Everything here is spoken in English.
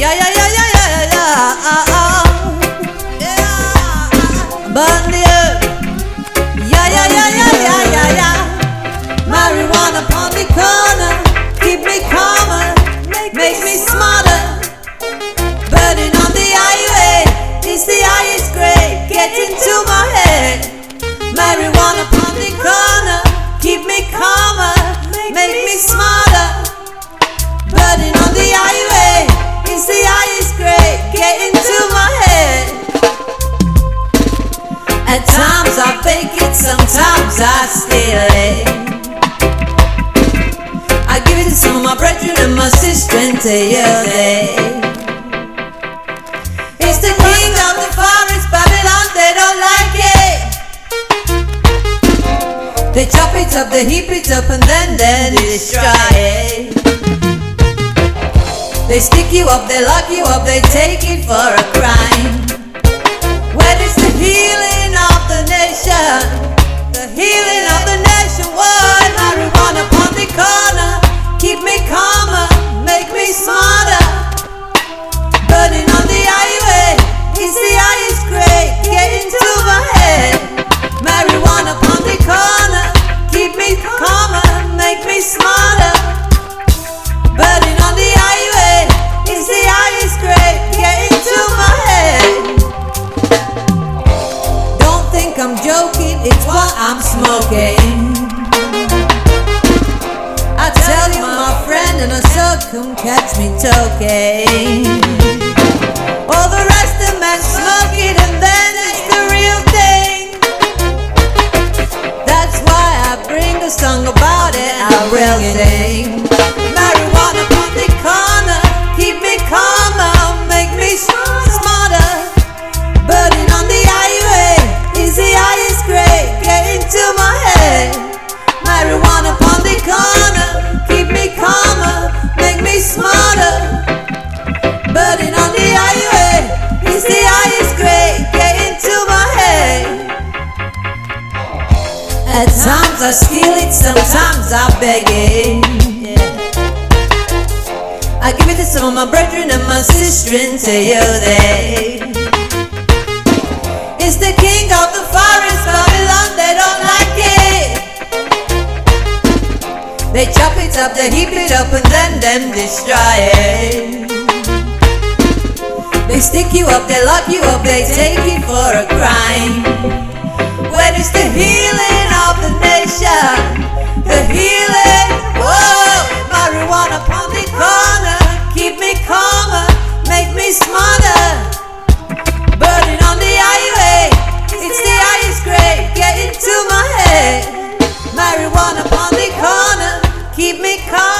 Yeah, yeah, yeah, some of my brethren and my sister and tell you they. It's the king of the forest, Babylon, they don't like it. They chop it up, they heap it up, and then they destroy it. They stick you up, they lock you up, they take it for a crime. When it's the healing I'm joking, it's what I'm smoking. I tell you, my friend, and I so come catch me talking. All the waiting. At times I steal it, sometimes I beg it. I give it to some of my brethren and my sister and tell you they. It's the king of the forest, Babylon, they don't like it. They chop it up, they heap it up, and then them destroy it. They stick you up, they lock you up, they take you for a crime. When it's the healing into